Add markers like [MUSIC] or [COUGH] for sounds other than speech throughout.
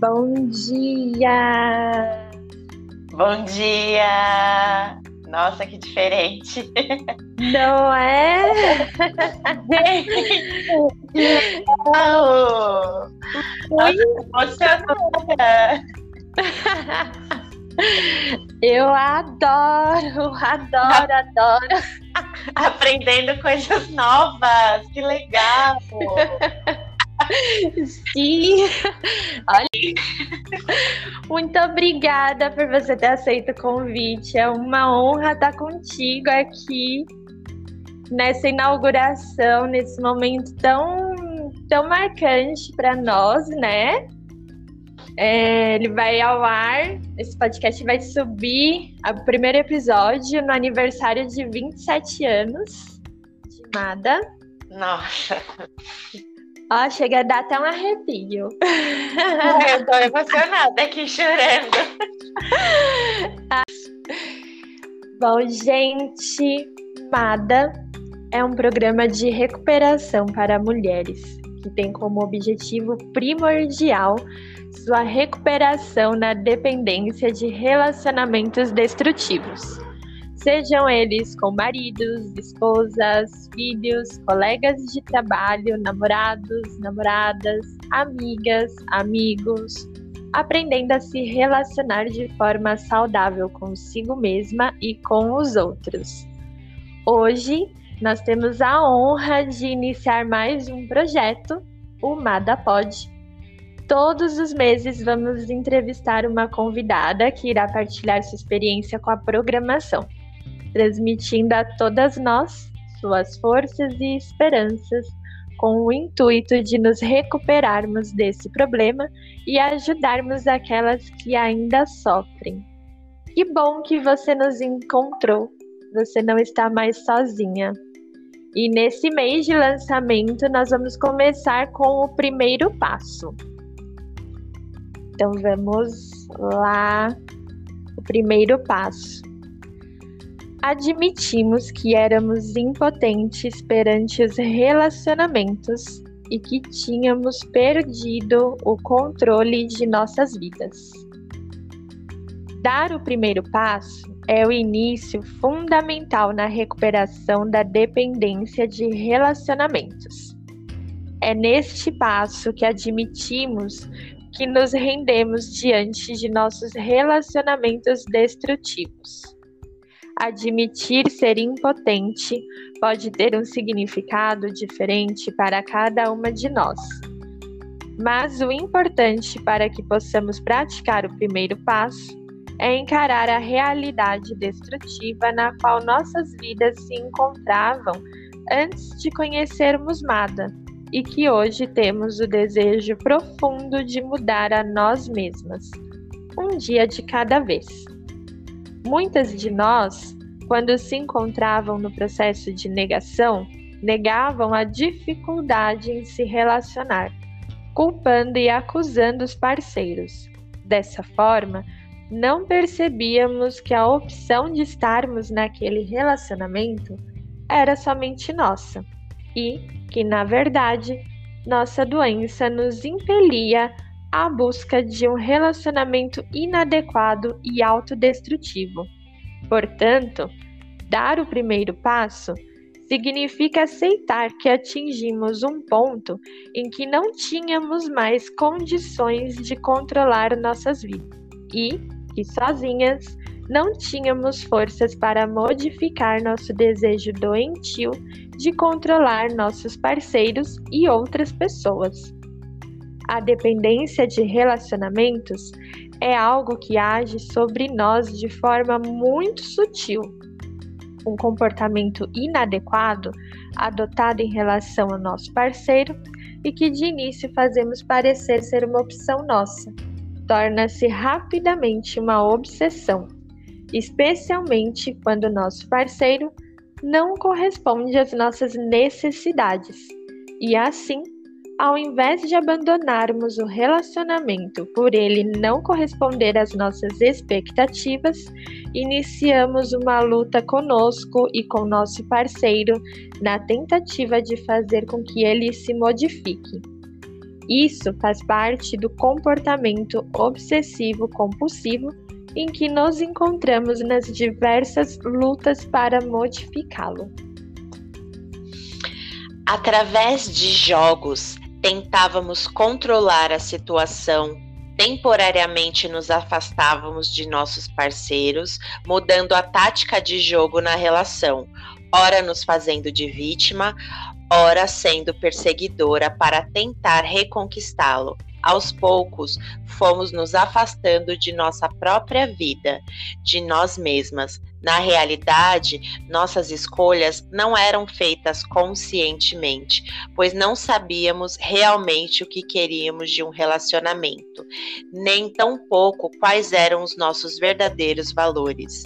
Bom dia! Bom dia! Nossa, que diferente! Não é? Muito emocionada! Eu adoro, adoro, adoro. Aprendendo coisas novas, que legal! Sim. Olha. Muito obrigada por você ter aceito o convite. É uma honra estar contigo aqui nessa inauguração, nesse momento tão, tão marcante para nós, né? É, ele vai ao ar, esse podcast vai subir o primeiro episódio no aniversário de 27 anos de Nada. Nossa! Ó, chega a dar até um arrepio. [LAUGHS] Eu tô emocionada aqui chorando. [LAUGHS] Bom, gente, MADA é um programa de recuperação para mulheres que tem como objetivo primordial sua recuperação na dependência de relacionamentos destrutivos sejam eles com maridos, esposas, filhos, colegas de trabalho, namorados, namoradas, amigas, amigos, aprendendo a se relacionar de forma saudável consigo mesma e com os outros. Hoje, nós temos a honra de iniciar mais um projeto, o Mada Pod. Todos os meses vamos entrevistar uma convidada que irá partilhar sua experiência com a programação transmitindo a todas nós suas forças e esperanças, com o intuito de nos recuperarmos desse problema e ajudarmos aquelas que ainda sofrem. Que bom que você nos encontrou, você não está mais sozinha. E nesse mês de lançamento, nós vamos começar com o primeiro passo. Então vamos lá. O primeiro passo. Admitimos que éramos impotentes perante os relacionamentos e que tínhamos perdido o controle de nossas vidas. Dar o primeiro passo é o início fundamental na recuperação da dependência de relacionamentos. É neste passo que admitimos que nos rendemos diante de nossos relacionamentos destrutivos admitir ser impotente pode ter um significado diferente para cada uma de nós. Mas o importante para que possamos praticar o primeiro passo é encarar a realidade destrutiva na qual nossas vidas se encontravam antes de conhecermos Mada e que hoje temos o desejo profundo de mudar a nós mesmas, um dia de cada vez. Muitas de nós, quando se encontravam no processo de negação, negavam a dificuldade em se relacionar, culpando e acusando os parceiros. Dessa forma, não percebíamos que a opção de estarmos naquele relacionamento era somente nossa e que, na verdade, nossa doença nos impelia à busca de um relacionamento inadequado e autodestrutivo. Portanto, dar o primeiro passo significa aceitar que atingimos um ponto em que não tínhamos mais condições de controlar nossas vidas e que sozinhas não tínhamos forças para modificar nosso desejo doentio de controlar nossos parceiros e outras pessoas. A dependência de relacionamentos é algo que age sobre nós de forma muito sutil. Um comportamento inadequado adotado em relação ao nosso parceiro e que de início fazemos parecer ser uma opção nossa, torna-se rapidamente uma obsessão, especialmente quando nosso parceiro não corresponde às nossas necessidades e assim ao invés de abandonarmos o relacionamento por ele não corresponder às nossas expectativas, iniciamos uma luta conosco e com nosso parceiro na tentativa de fazer com que ele se modifique. Isso faz parte do comportamento obsessivo compulsivo em que nos encontramos nas diversas lutas para modificá-lo. Através de jogos, tentávamos controlar a situação. Temporariamente nos afastávamos de nossos parceiros, mudando a tática de jogo na relação, ora nos fazendo de vítima, ora sendo perseguidora para tentar reconquistá-lo. Aos poucos, fomos nos afastando de nossa própria vida, de nós mesmas, na realidade, nossas escolhas não eram feitas conscientemente, pois não sabíamos realmente o que queríamos de um relacionamento, nem tampouco quais eram os nossos verdadeiros valores.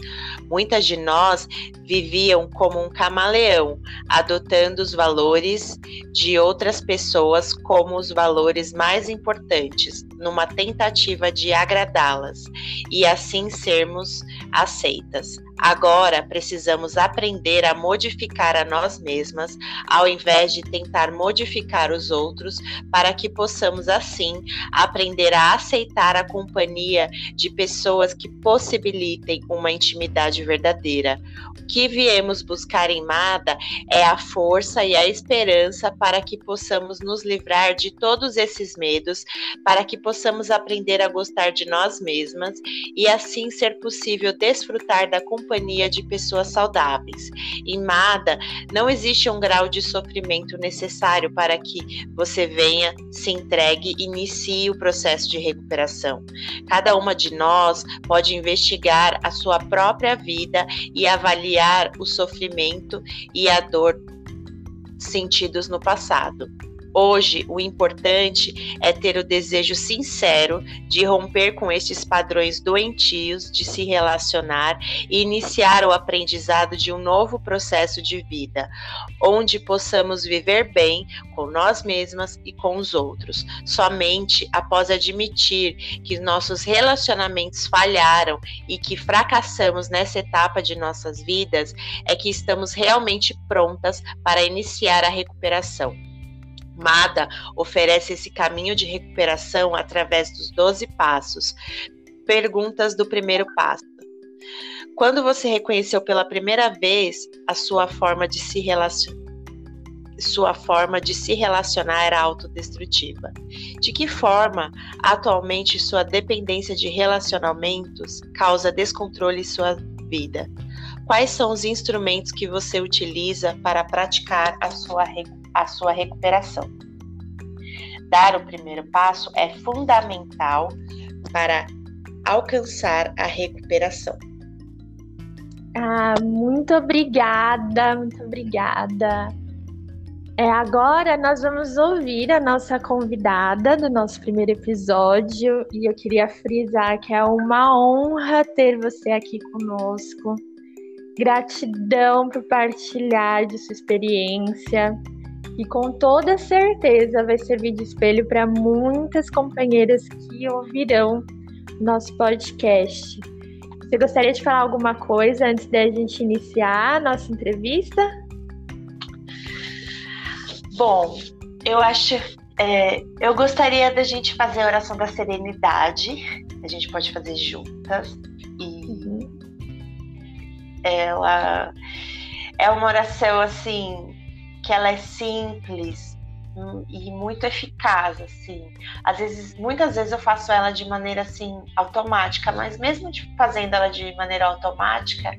Muitas de nós viviam como um camaleão, adotando os valores de outras pessoas como os valores mais importantes, numa tentativa de agradá-las e assim sermos aceitas. Agora precisamos aprender a modificar a nós mesmas, ao invés de tentar modificar os outros, para que possamos assim aprender a aceitar a companhia de pessoas que possibilitem uma intimidade verdadeira. O que viemos buscar em Mada é a força e a esperança para que possamos nos livrar de todos esses medos, para que possamos aprender a gostar de nós mesmas e assim ser possível desfrutar da companhia de pessoas saudáveis. Em MADA, não existe um grau de sofrimento necessário para que você venha, se entregue e inicie o processo de recuperação. Cada uma de nós pode investigar a sua própria vida e avaliar o sofrimento e a dor sentidos no passado. Hoje, o importante é ter o desejo sincero de romper com estes padrões doentios de se relacionar e iniciar o aprendizado de um novo processo de vida, onde possamos viver bem com nós mesmas e com os outros. Somente após admitir que nossos relacionamentos falharam e que fracassamos nessa etapa de nossas vidas, é que estamos realmente prontas para iniciar a recuperação. MADA oferece esse caminho de recuperação através dos 12 passos. Perguntas do primeiro passo. Quando você reconheceu pela primeira vez a sua forma de se relacionar? Sua forma de se relacionar era autodestrutiva. De que forma, atualmente, sua dependência de relacionamentos causa descontrole em sua vida? Quais são os instrumentos que você utiliza para praticar a sua recuperação? A sua recuperação. Dar o primeiro passo é fundamental para alcançar a recuperação. Ah, muito obrigada, muito obrigada. É, agora nós vamos ouvir a nossa convidada do nosso primeiro episódio e eu queria frisar que é uma honra ter você aqui conosco. Gratidão por partilhar de sua experiência e com toda certeza vai servir de espelho para muitas companheiras que ouvirão nosso podcast. Você gostaria de falar alguma coisa antes da gente iniciar a nossa entrevista? Bom, eu acho. É, eu gostaria da gente fazer a oração da serenidade. A gente pode fazer juntas. E uhum. ela é uma oração assim que ela é simples hum, e muito eficaz, assim. Às vezes, muitas vezes eu faço ela de maneira assim automática, mas mesmo tipo, fazendo ela de maneira automática,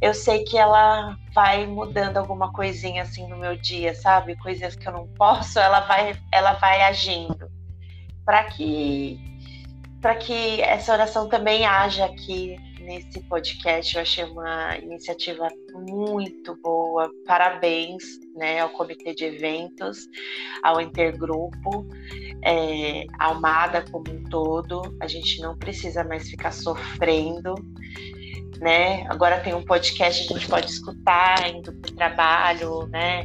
eu sei que ela vai mudando alguma coisinha assim no meu dia, sabe? Coisas que eu não posso, ela vai, ela vai agindo para que para que essa oração também haja aqui nesse podcast. Eu achei uma iniciativa muito boa. Parabéns né, ao comitê de eventos, ao intergrupo, é, ao MADA como um todo. A gente não precisa mais ficar sofrendo. Né? Agora tem um podcast, a gente pode escutar indo para o trabalho, né?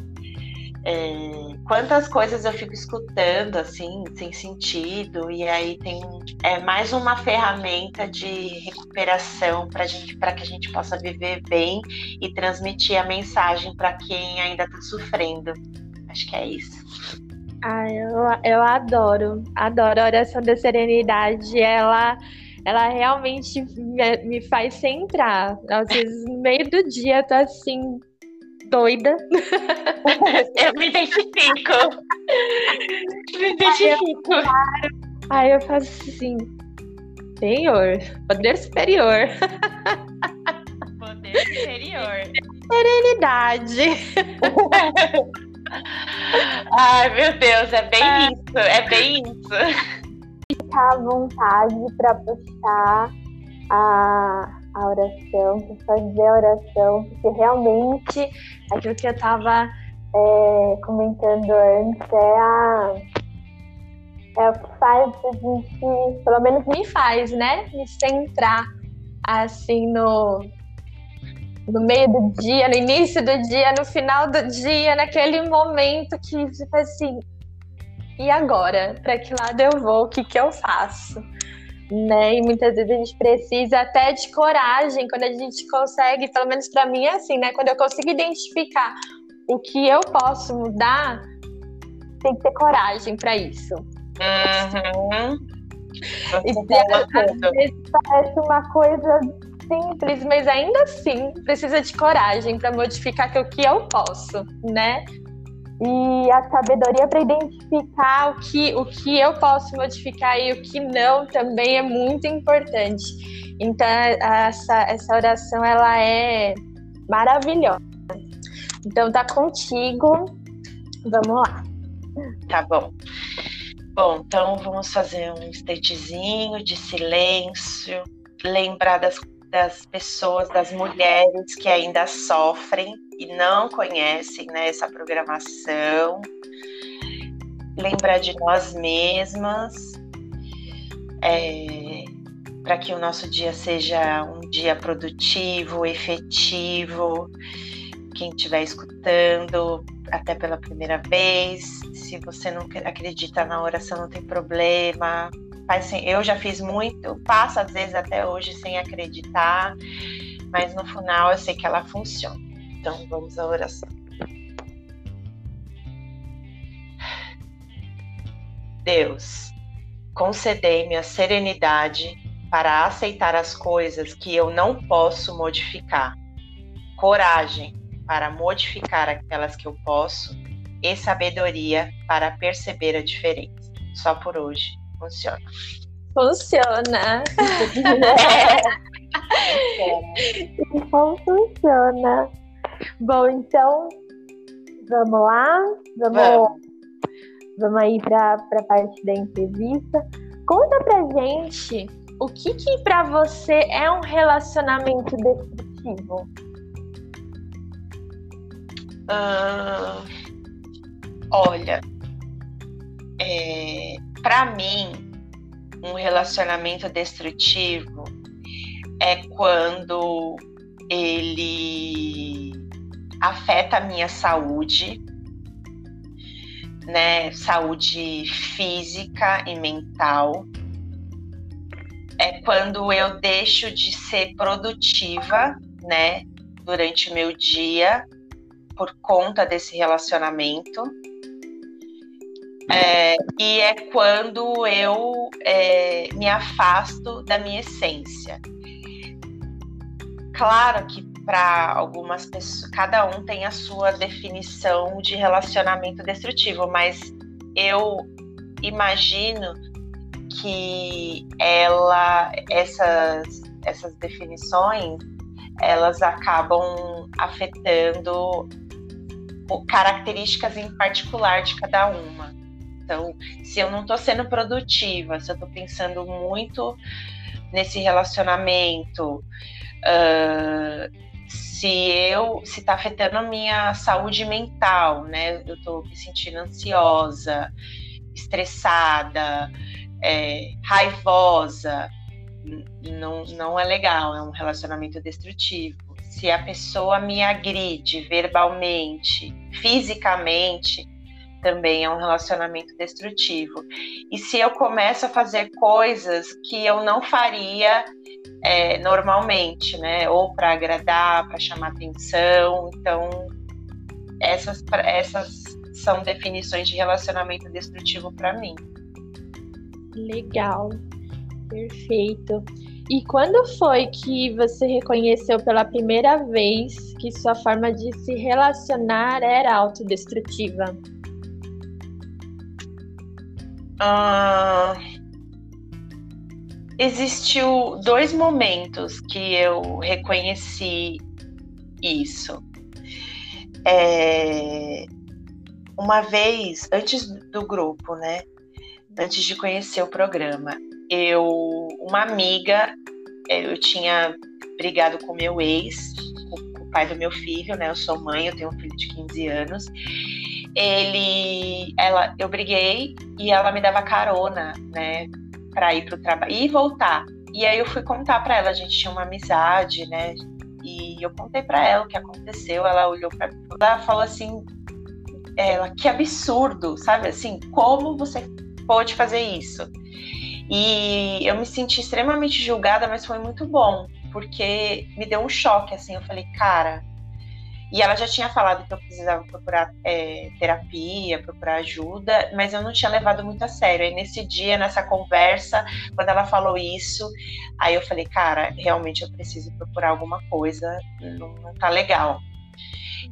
É, quantas coisas eu fico escutando assim sem sentido e aí tem é mais uma ferramenta de recuperação para gente para que a gente possa viver bem e transmitir a mensagem para quem ainda está sofrendo acho que é isso Ah, eu, eu adoro, adoro a oração da serenidade. Ela, ela realmente me, me faz centrar. Às vezes, no meio do dia, eu tô assim, doida. [LAUGHS] Eu me identifico. me identifico. Aí eu faço assim, Senhor, poder superior. Poder superior. Serenidade. [LAUGHS] Ai, meu Deus, é bem é. isso, é bem isso. Ficar à vontade para puxar a, a oração, para fazer a oração, porque realmente aquilo que eu estava é, comentando antes é a é o que faz a gente, pelo menos me faz, né? Me centrar assim no, no meio do dia, no início do dia, no final do dia, naquele momento que tipo assim, e agora? Para que lado eu vou? O que, que eu faço? Né? E muitas vezes a gente precisa até de coragem quando a gente consegue, pelo menos para mim é assim, né? Quando eu consigo identificar o que eu posso mudar, tem que ter coragem para isso. Uhum. E, às vezes parece uma coisa simples, mas ainda assim precisa de coragem para modificar o que eu posso, né? E a sabedoria para identificar o que, o que eu posso modificar e o que não também é muito importante. Então, essa, essa oração ela é maravilhosa. Então, tá contigo. Vamos lá. Tá bom. Bom, então vamos fazer um instantezinho de silêncio, lembrar das, das pessoas, das mulheres que ainda sofrem não conhecem né, essa programação, lembrar de nós mesmas, é, para que o nosso dia seja um dia produtivo, efetivo. Quem estiver escutando, até pela primeira vez. Se você não acredita na oração, não tem problema. Eu já fiz muito, passo às vezes até hoje sem acreditar, mas no final eu sei que ela funciona. Então vamos à oração. Deus, concedei-me a serenidade para aceitar as coisas que eu não posso modificar, coragem para modificar aquelas que eu posso e sabedoria para perceber a diferença. Só por hoje funciona. Funciona. [LAUGHS] [LAUGHS] Então funciona. Bom, então vamos lá. Vamos, vamos. vamos aí para a parte da entrevista. Conta pra gente o que que para você é um relacionamento destrutivo. Uh, olha, é, para mim, um relacionamento destrutivo é quando ele afeta a minha saúde, né? Saúde física e mental. É quando eu deixo de ser produtiva, né? Durante o meu dia por conta desse relacionamento. É, e é quando eu é, me afasto da minha essência. Claro que para algumas pessoas, cada um tem a sua definição de relacionamento destrutivo, mas eu imagino que ela, essas, essas definições, elas acabam afetando características em particular de cada uma. Então, se eu não estou sendo produtiva, se eu estou pensando muito nesse relacionamento, uh, se eu se está afetando a minha saúde mental, né? Eu estou me sentindo ansiosa, estressada, é, raivosa, não, não é legal, é um relacionamento destrutivo se a pessoa me agride verbalmente, fisicamente, também é um relacionamento destrutivo. E se eu começo a fazer coisas que eu não faria é, normalmente, né? Ou para agradar, para chamar atenção, então essas, essas são definições de relacionamento destrutivo para mim. Legal, perfeito. E quando foi que você reconheceu pela primeira vez que sua forma de se relacionar era autodestrutiva? Ah, existiu dois momentos que eu reconheci isso. É, uma vez, antes do grupo, né? Antes de conhecer o programa, eu, uma amiga, é, eu tinha brigado com meu ex, com o pai do meu filho, né? Eu sou mãe, eu tenho um filho de 15 anos. Ele, ela, eu briguei e ela me dava carona, né? Para ir pro trabalho e voltar. E aí eu fui contar para ela, a gente tinha uma amizade, né? E eu contei para ela o que aconteceu. Ela olhou para ela falou assim, ela, que absurdo, sabe? Assim, como você pode fazer isso? E eu me senti extremamente julgada, mas foi muito bom, porque me deu um choque, assim. Eu falei, cara. E ela já tinha falado que eu precisava procurar é, terapia, procurar ajuda, mas eu não tinha levado muito a sério. Aí nesse dia, nessa conversa, quando ela falou isso, aí eu falei, cara, realmente eu preciso procurar alguma coisa, não, não tá legal.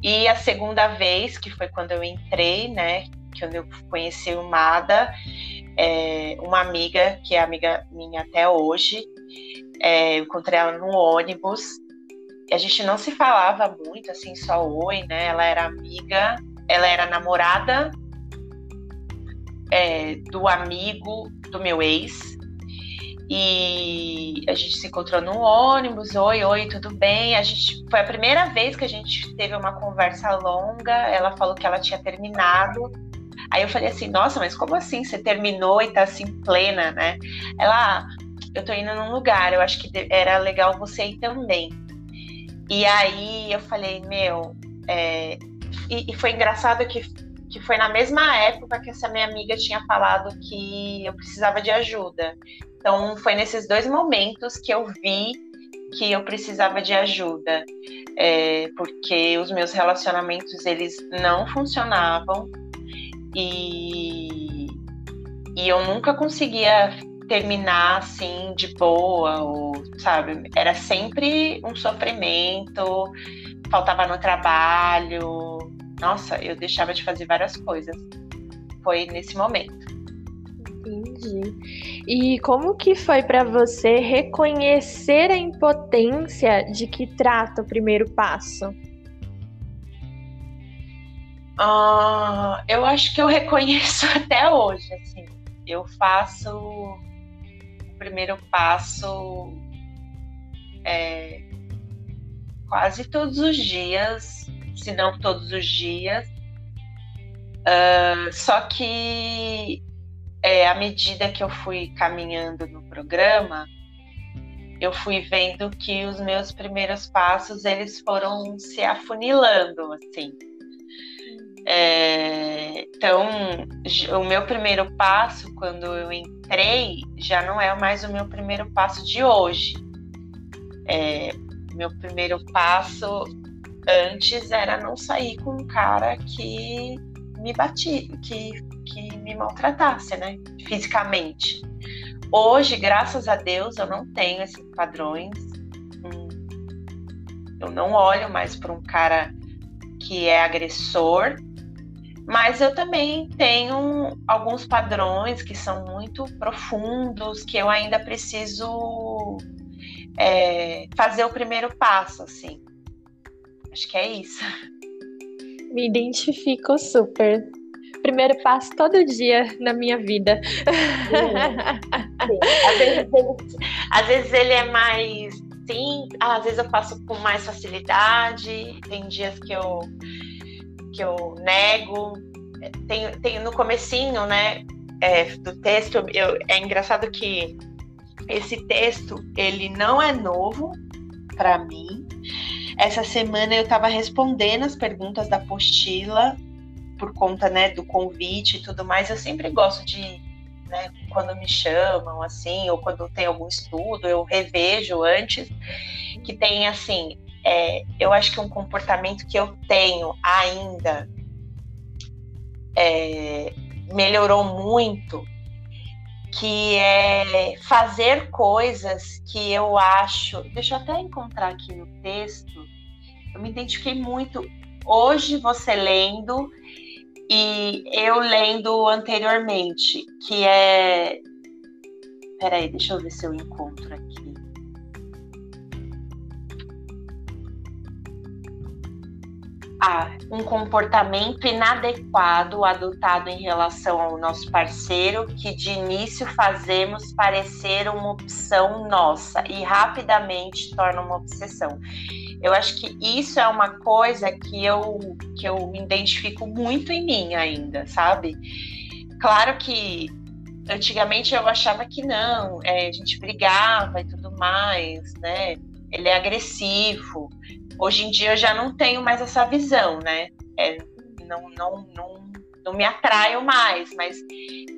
E a segunda vez, que foi quando eu entrei, né, que eu conheci o Mada, é, uma amiga, que é amiga minha até hoje, é, encontrei ela no ônibus, a gente não se falava muito, assim, só oi, né, ela era amiga, ela era namorada é, do amigo do meu ex, e a gente se encontrou no ônibus, oi, oi, tudo bem? A gente foi a primeira vez que a gente teve uma conversa longa. Ela falou que ela tinha terminado. Aí eu falei assim, nossa, mas como assim? Você terminou e tá assim plena, né? Ela, ah, eu tô indo num lugar, eu acho que era legal você ir também. E aí eu falei, meu, é... e, e foi engraçado que que foi na mesma época que essa minha amiga tinha falado que eu precisava de ajuda. Então, foi nesses dois momentos que eu vi que eu precisava de ajuda, é, porque os meus relacionamentos eles não funcionavam e, e eu nunca conseguia terminar assim de boa, ou sabe? Era sempre um sofrimento, faltava no trabalho. Nossa, eu deixava de fazer várias coisas. Foi nesse momento. Entendi. E como que foi para você reconhecer a impotência de que trata o primeiro passo? Uh, eu acho que eu reconheço [LAUGHS] até hoje, assim. Eu faço primeiro passo é, quase todos os dias, se não todos os dias. Uh, só que é, à medida que eu fui caminhando no programa, eu fui vendo que os meus primeiros passos eles foram se afunilando assim. É, então, o meu primeiro passo quando eu entrei já não é mais o meu primeiro passo de hoje. É, meu primeiro passo antes era não sair com um cara que me batia, que que me maltratasse, né? Fisicamente. Hoje, graças a Deus, eu não tenho esses padrões. Hum, eu não olho mais para um cara que é agressor, mas eu também tenho alguns padrões que são muito profundos, que eu ainda preciso é, fazer o primeiro passo, assim. Acho que é isso. Me identifico super primeiro passo todo dia na minha vida. Sim, sim. Às, vezes ele, às vezes ele é mais sim, às vezes eu faço com mais facilidade, tem dias que eu que eu nego. Tem, tem no comecinho, né, é, do texto, eu, é engraçado que esse texto ele não é novo para mim. Essa semana eu estava respondendo as perguntas da apostila por conta né, do convite e tudo mais, eu sempre gosto de, né, quando me chamam, assim, ou quando tem algum estudo, eu revejo antes, que tem, assim, é, eu acho que um comportamento que eu tenho ainda é, melhorou muito, que é fazer coisas que eu acho. Deixa eu até encontrar aqui no texto. Eu me identifiquei muito hoje você lendo e eu lendo anteriormente, que é. Peraí, deixa eu ver se eu encontro aqui. A um comportamento inadequado adotado em relação ao nosso parceiro, que de início fazemos parecer uma opção nossa e rapidamente torna uma obsessão. Eu acho que isso é uma coisa que eu, que eu identifico muito em mim ainda, sabe? Claro que antigamente eu achava que não, é, a gente brigava e tudo mais, né? Ele é agressivo, Hoje em dia eu já não tenho mais essa visão, né? É, não, não, não, não me atraio mais, mas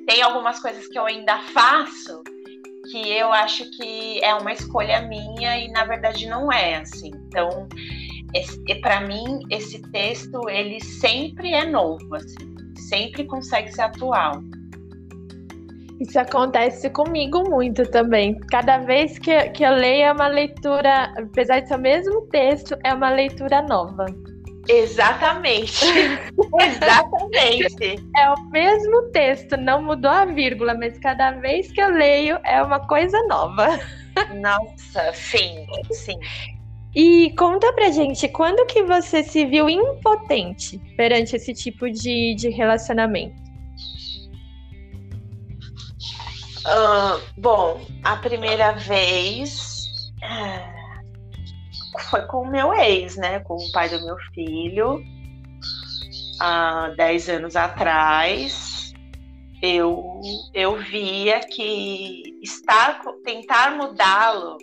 tem algumas coisas que eu ainda faço que eu acho que é uma escolha minha e na verdade não é assim. Então, para mim esse texto ele sempre é novo, assim, sempre consegue ser atual. Isso acontece comigo muito também. Cada vez que, que eu leio é uma leitura, apesar de ser o mesmo texto, é uma leitura nova. Exatamente. [LAUGHS] Exatamente. É o mesmo texto, não mudou a vírgula, mas cada vez que eu leio é uma coisa nova. Nossa, sim, sim. E conta pra gente, quando que você se viu impotente perante esse tipo de, de relacionamento? Bom, a primeira vez é, foi com o meu ex, né? Com o pai do meu filho. Há 10 anos atrás, eu, eu via que estar, tentar mudá-lo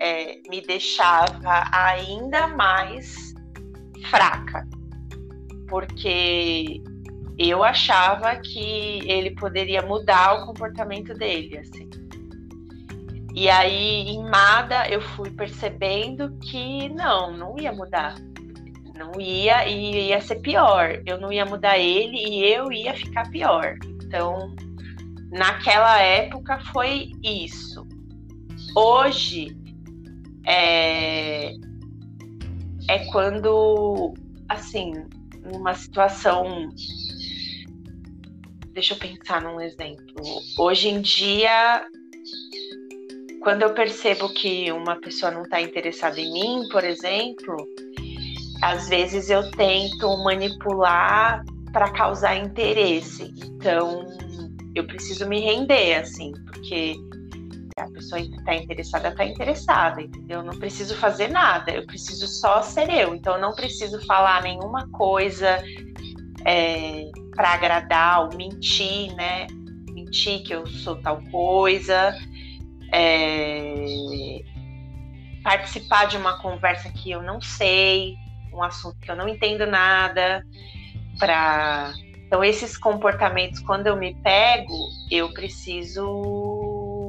é, me deixava ainda mais fraca. Porque eu achava que ele poderia mudar o comportamento dele, assim. E aí, em Mada, eu fui percebendo que não, não ia mudar. Não ia e ia ser pior. Eu não ia mudar ele e eu ia ficar pior. Então, naquela época foi isso. Hoje é, é quando, assim, numa situação deixa eu pensar num exemplo. Hoje em dia, quando eu percebo que uma pessoa não está interessada em mim, por exemplo, às vezes eu tento manipular para causar interesse. Então, eu preciso me render, assim, porque a pessoa está interessada, está interessada, entendeu? Eu não preciso fazer nada, eu preciso só ser eu. Então, eu não preciso falar nenhuma coisa. É, para agradar ou mentir, né? Mentir que eu sou tal coisa, é... participar de uma conversa que eu não sei, um assunto que eu não entendo nada, para então esses comportamentos quando eu me pego, eu preciso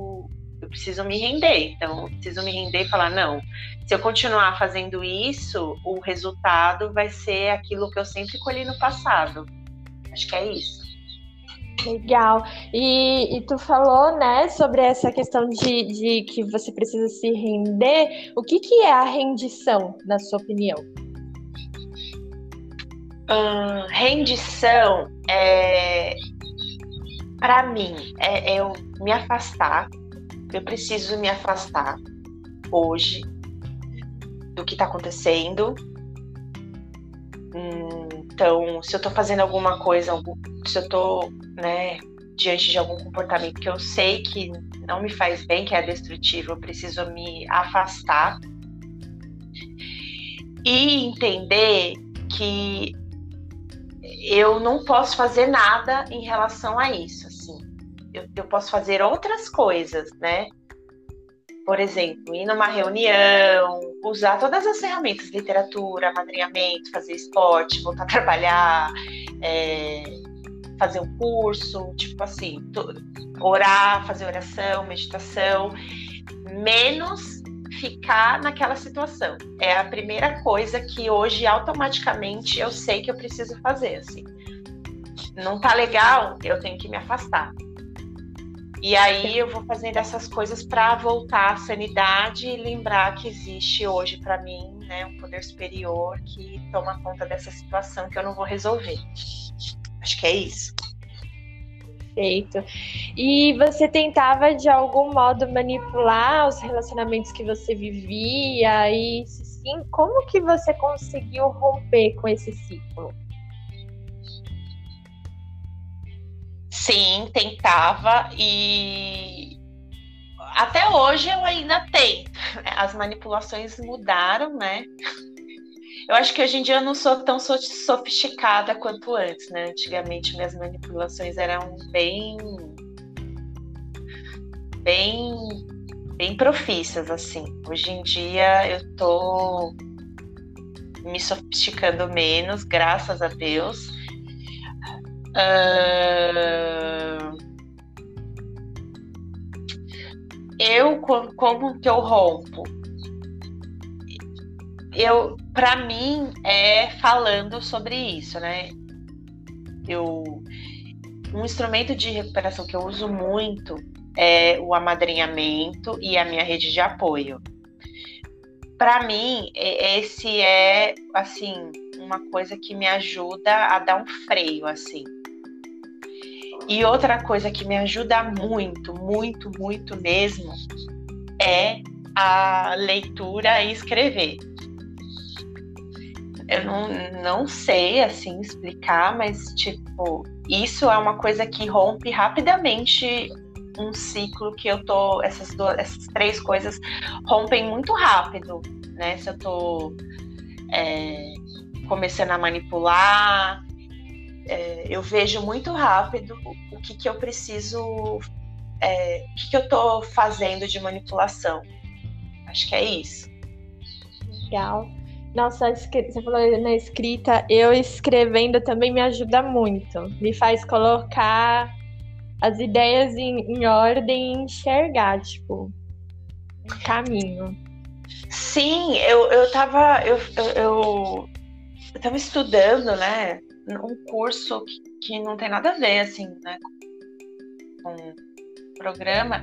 eu preciso me render. Então, eu preciso me render e falar não. Se eu continuar fazendo isso, o resultado vai ser aquilo que eu sempre colhi no passado. Acho que é isso. Legal. E, e, tu falou, né, sobre essa questão de, de que você precisa se render. O que, que é a rendição, na sua opinião? Hum, rendição é, para mim, é eu me afastar. Eu preciso me afastar hoje do que está acontecendo. Hum, então, se eu tô fazendo alguma coisa, se eu tô, né, diante de algum comportamento que eu sei que não me faz bem, que é destrutivo, eu preciso me afastar e entender que eu não posso fazer nada em relação a isso, assim. Eu, eu posso fazer outras coisas, né? Por exemplo, ir numa reunião, usar todas as ferramentas, literatura, amadrinhamento, fazer esporte, voltar a [LAUGHS] trabalhar, é, fazer um curso, tipo assim, orar, fazer oração, meditação, menos ficar naquela situação. É a primeira coisa que hoje automaticamente eu sei que eu preciso fazer, assim. não tá legal, eu tenho que me afastar. E aí eu vou fazendo essas coisas para voltar à sanidade e lembrar que existe hoje para mim, né, um poder superior que toma conta dessa situação que eu não vou resolver. Acho que é isso. Perfeito. E você tentava de algum modo manipular os relacionamentos que você vivia e sim, como que você conseguiu romper com esse ciclo? Sim, tentava e até hoje eu ainda tento. As manipulações mudaram, né? Eu acho que hoje em dia eu não sou tão sofisticada quanto antes, né? Antigamente minhas manipulações eram bem bem bem profícias assim. Hoje em dia eu tô me sofisticando menos, graças a Deus. Uh... Eu, como que eu rompo? Eu, para mim, é falando sobre isso, né? Eu, um instrumento de recuperação que eu uso muito é o amadrinhamento e a minha rede de apoio. Para mim, esse é assim uma coisa que me ajuda a dar um freio assim e outra coisa que me ajuda muito, muito, muito mesmo é a leitura e escrever. Eu não, não sei assim explicar, mas tipo, isso é uma coisa que rompe rapidamente um ciclo que eu tô. Essas, duas, essas três coisas rompem muito rápido, né? Se eu tô é, começando a manipular, é, eu vejo muito rápido o que, que eu preciso, é, o que, que eu estou fazendo de manipulação. Acho que é isso. Legal. Nossa, você falou na escrita, eu escrevendo também me ajuda muito. Me faz colocar as ideias em, em ordem e enxergar, tipo, um caminho. Sim, eu, eu tava. Eu, eu, eu, eu tava estudando, né? Um curso que, que não tem nada a ver, assim, né, com programa.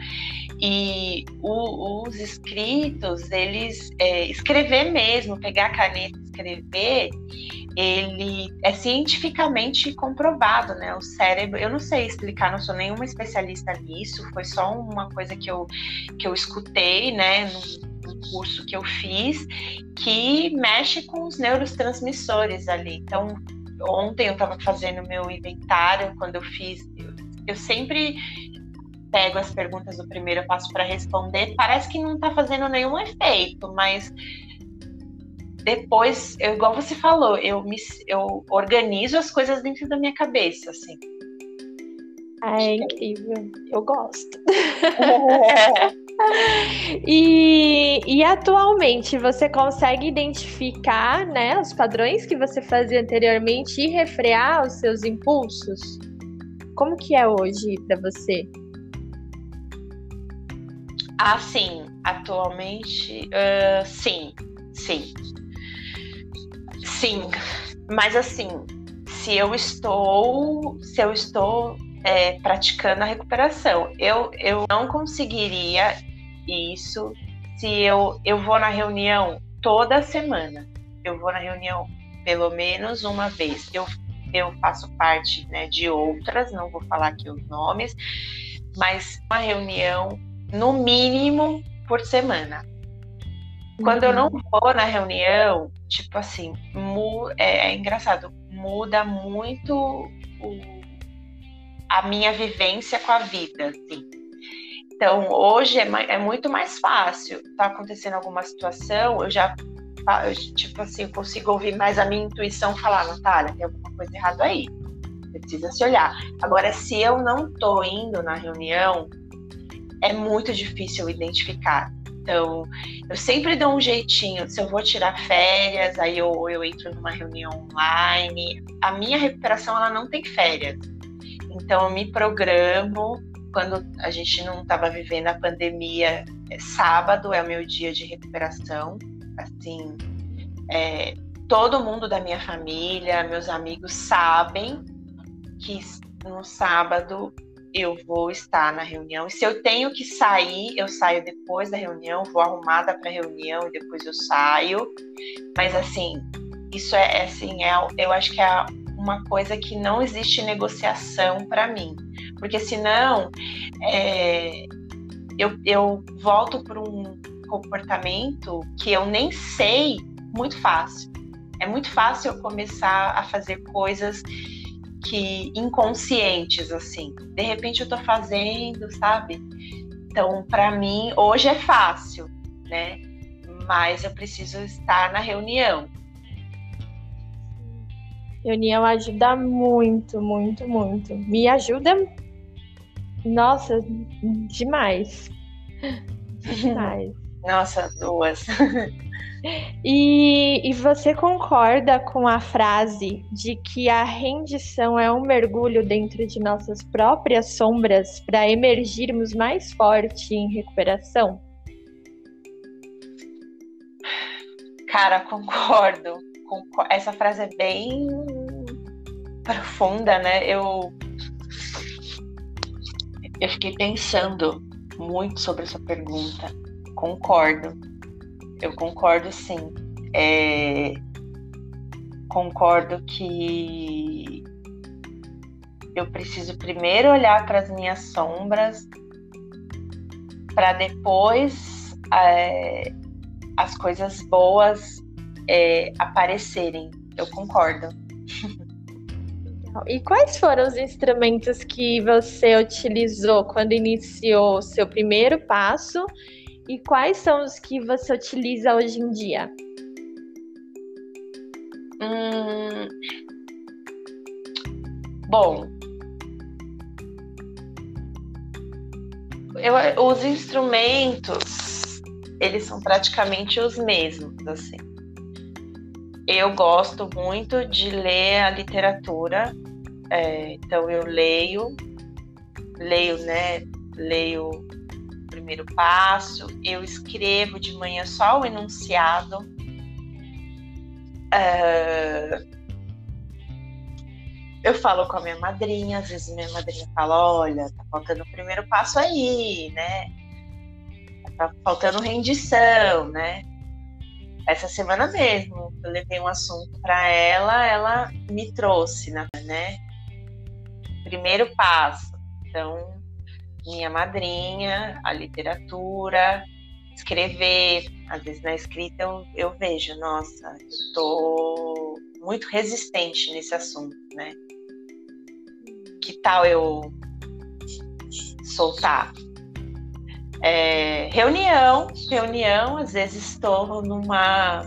E o, os escritos, eles é, escrever mesmo, pegar a caneta e escrever, ele é cientificamente comprovado, né? O cérebro, eu não sei explicar, não sou nenhuma especialista nisso, foi só uma coisa que eu, que eu escutei, né, num curso que eu fiz, que mexe com os neurotransmissores ali. Então, ontem eu estava fazendo meu inventário, quando eu fiz, eu, eu sempre pego as perguntas do primeiro passo para responder, parece que não está fazendo nenhum efeito, mas depois, eu, igual você falou, eu me eu organizo as coisas dentro da minha cabeça, assim. Ah, é incrível. Eu gosto. É. [LAUGHS] e, e atualmente você consegue identificar né, os padrões que você fazia anteriormente e refrear os seus impulsos? Como que é hoje para você? Ah, sim. Atualmente, uh, sim, sim. Sim. Mas assim, se eu estou, se eu estou é, praticando a recuperação. Eu, eu não conseguiria isso se eu, eu vou na reunião toda semana. Eu vou na reunião pelo menos uma vez. Eu, eu faço parte né, de outras, não vou falar aqui os nomes, mas uma reunião no mínimo por semana. Quando eu não uhum. vou na reunião, tipo assim, é, é engraçado, muda muito o, a minha vivência com a vida, assim. Então, hoje é, é muito mais fácil. Tá acontecendo alguma situação, eu já, eu, tipo assim, consigo ouvir mais a minha intuição falar, Natália, tem alguma coisa errada aí. Precisa se olhar. Agora, se eu não tô indo na reunião, é muito difícil identificar. Então, eu sempre dou um jeitinho. Se eu vou tirar férias, aí eu, eu entro numa reunião online. A minha recuperação, ela não tem férias. Então, eu me programo. Quando a gente não estava vivendo a pandemia, é, sábado é o meu dia de recuperação. Assim, é, todo mundo da minha família, meus amigos sabem que no sábado eu vou estar na reunião. E se eu tenho que sair, eu saio depois da reunião, vou arrumada para a reunião e depois eu saio. Mas assim, isso é, é assim, é, eu acho que é uma coisa que não existe negociação para mim, porque senão é, eu, eu volto para um comportamento que eu nem sei muito fácil. É muito fácil eu começar a fazer coisas que inconscientes assim. De repente eu tô fazendo, sabe? Então, para mim, hoje é fácil, né? Mas eu preciso estar na reunião. Reunião ajuda muito, muito, muito. Me ajuda, nossa, demais. Demais. [LAUGHS] Nossa, duas. [LAUGHS] E, e você concorda com a frase de que a rendição é um mergulho dentro de nossas próprias sombras para emergirmos mais forte em recuperação? Cara, concordo. Essa frase é bem profunda, né? Eu eu fiquei pensando muito sobre essa pergunta. Concordo eu concordo sim. É, concordo que eu preciso primeiro olhar para as minhas sombras para depois é, as coisas boas é, aparecerem. Eu concordo. [LAUGHS] E quais foram os instrumentos que você utilizou quando iniciou o seu primeiro passo e quais são os que você utiliza hoje em dia? Hum... Bom, eu, os instrumentos eles são praticamente os mesmos, assim. Eu gosto muito de ler a literatura, é, então eu leio, leio, né? Leio primeiro passo, eu escrevo de manhã só o enunciado. Uh, eu falo com a minha madrinha, às vezes minha madrinha fala, olha, tá faltando o primeiro passo aí, né? Tá faltando rendição, né? Essa semana mesmo, eu levei um assunto para ela, ela me trouxe, né? Primeiro passo. Então, minha madrinha, a literatura, escrever. Às vezes na escrita eu, eu vejo, nossa, eu tô muito resistente nesse assunto, né? Que tal eu soltar? É, reunião, reunião, às vezes estou numa.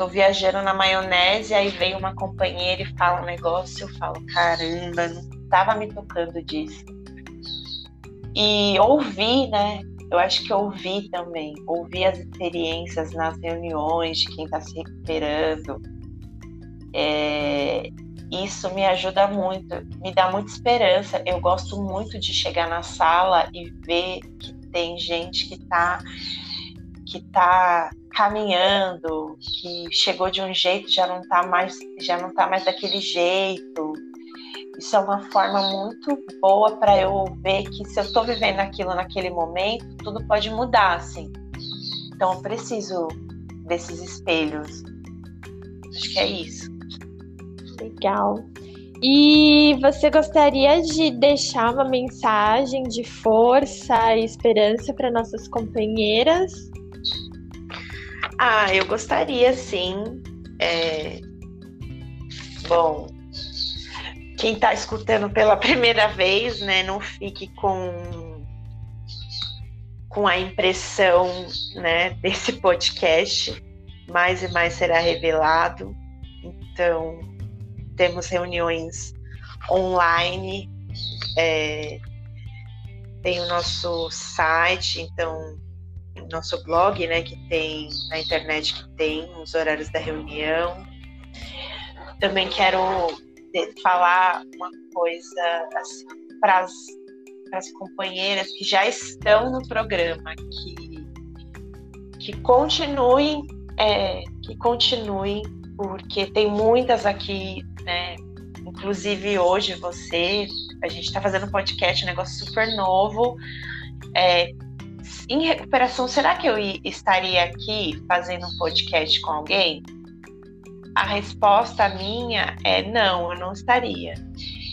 Estou viajando na maionese, aí vem uma companheira e fala um negócio, eu falo, caramba, não estava me tocando disso e ouvir, né? Eu acho que ouvir também, ouvir as experiências nas reuniões de quem está se recuperando. É, isso me ajuda muito, me dá muita esperança. Eu gosto muito de chegar na sala e ver que tem gente que está que tá caminhando, que chegou de um jeito, já não está mais, já não tá mais daquele jeito, isso é uma forma muito boa para eu ver que se eu estou vivendo aquilo naquele momento, tudo pode mudar, assim. Então eu preciso desses espelhos. Acho que é isso. Legal. E você gostaria de deixar uma mensagem de força e esperança para nossas companheiras? Ah, eu gostaria sim. É... Bom, quem está escutando pela [LAUGHS] primeira vez, né, não fique com com a impressão, né, desse podcast. Mais e mais será revelado. Então, temos reuniões online. É, tem o nosso site, então nosso blog, né, que tem na internet que tem os horários da reunião. Também quero falar uma coisa assim, para as companheiras que já estão no programa, que, que continuem, é, que continuem, porque tem muitas aqui, né, inclusive hoje você, a gente está fazendo um podcast, um negócio super novo. É, em recuperação, será que eu estaria aqui fazendo um podcast com alguém? A resposta minha é não, eu não estaria.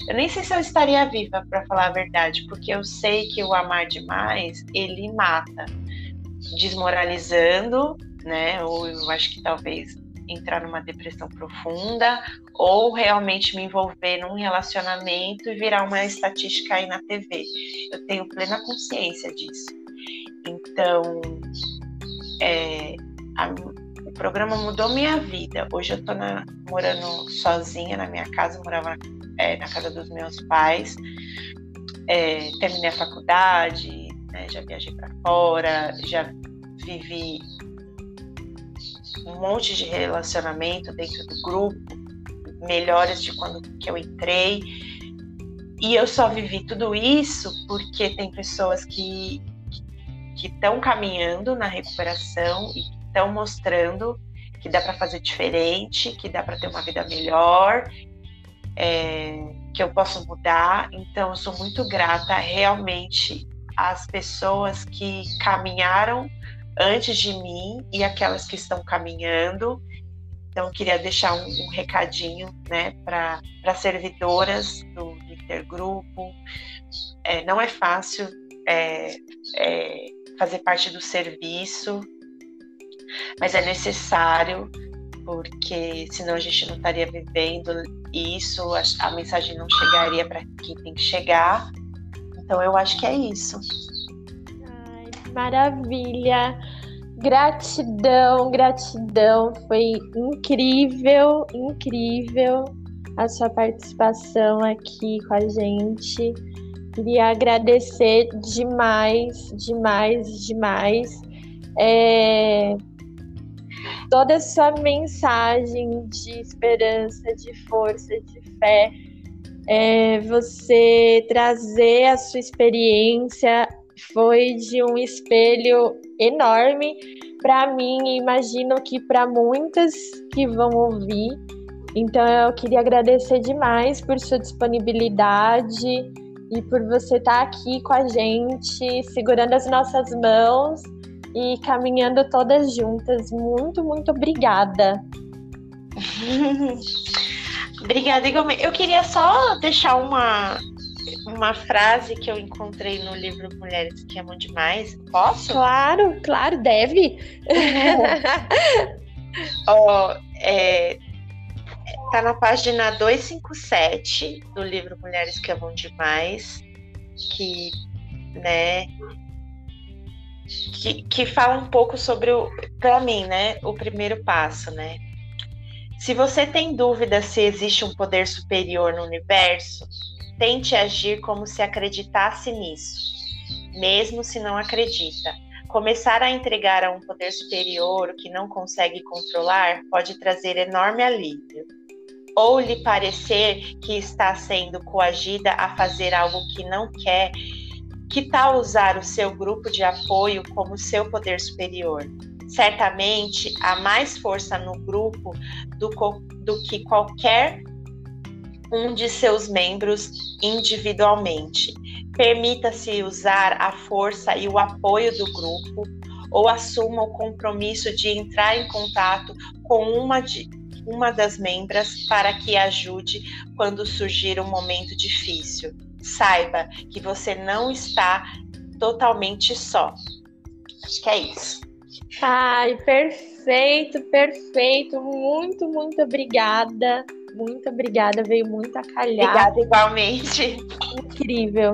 Eu nem sei se eu estaria viva, para falar a verdade, porque eu sei que o amar demais, ele mata, desmoralizando, né? Ou eu acho que talvez entrar numa depressão profunda, ou realmente me envolver num relacionamento e virar uma estatística aí na TV. Eu tenho plena consciência disso. Então, é, a, o programa mudou minha vida. Hoje eu na, morando sozinha na minha casa, morava é, na casa dos meus pais. É, terminei a faculdade, né, já viajei para fora, já vivi um monte de relacionamento dentro do grupo, melhores de quando que eu entrei. E eu só vivi tudo isso porque tem pessoas que que estão caminhando na recuperação e estão mostrando que dá para fazer diferente, que dá para ter uma vida melhor, é, que eu posso mudar. Então, eu sou muito grata realmente às pessoas que caminharam antes de mim e aquelas que estão caminhando. Então, queria deixar um, um recadinho né, para servidoras do, intergrupo. É, não é fácil é, é, fazer parte do serviço, mas é necessário, porque senão a gente não estaria vivendo isso, a, a mensagem não chegaria para quem tem que chegar. Então eu acho que é isso. Ai, maravilha! Gratidão, gratidão. Foi incrível, incrível a sua participação aqui com a gente. Queria agradecer demais, demais, demais. É, toda a sua mensagem de esperança, de força, de fé, é, você trazer a sua experiência foi de um espelho enorme para mim e imagino que para muitas que vão ouvir. Então eu queria agradecer demais por sua disponibilidade e por você estar aqui com a gente, segurando as nossas mãos e caminhando todas juntas. Muito, muito obrigada. [LAUGHS] obrigada, igualmente. Eu queria só deixar uma, uma frase que eu encontrei no livro Mulheres que Amam Demais. Posso? Claro, claro, deve. [LAUGHS] oh, é, Tá na página 257 do livro Mulheres que Amam Demais, que, né, que, que fala um pouco sobre para mim, né, o primeiro passo, né? Se você tem dúvida se existe um poder superior no universo, tente agir como se acreditasse nisso, mesmo se não acredita. Começar a entregar a um poder superior o que não consegue controlar pode trazer enorme alívio ou lhe parecer que está sendo coagida a fazer algo que não quer, que tal usar o seu grupo de apoio como seu poder superior? Certamente há mais força no grupo do, do que qualquer um de seus membros individualmente. Permita-se usar a força e o apoio do grupo ou assuma o compromisso de entrar em contato com uma de, uma das membras para que ajude quando surgir um momento difícil. Saiba que você não está totalmente só. Acho que é isso. Ai, perfeito, perfeito. Muito, muito obrigada. Muito obrigada, veio muito a calhar. Obrigada igualmente. Incrível.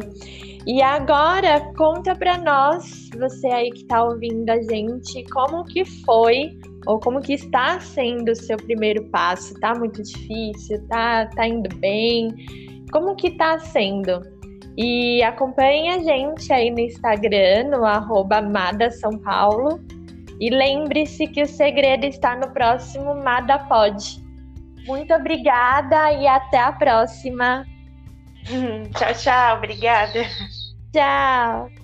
E agora conta para nós, você aí que está ouvindo a gente, como que foi ou como que está sendo o seu primeiro passo? Tá muito difícil? Tá, tá indo bem? Como que tá sendo? E acompanhe a gente aí no Instagram, no arroba Mada São Paulo. E lembre-se que o segredo está no próximo Mada Pod. Muito obrigada e até a próxima. [LAUGHS] tchau, tchau. Obrigada. Tchau.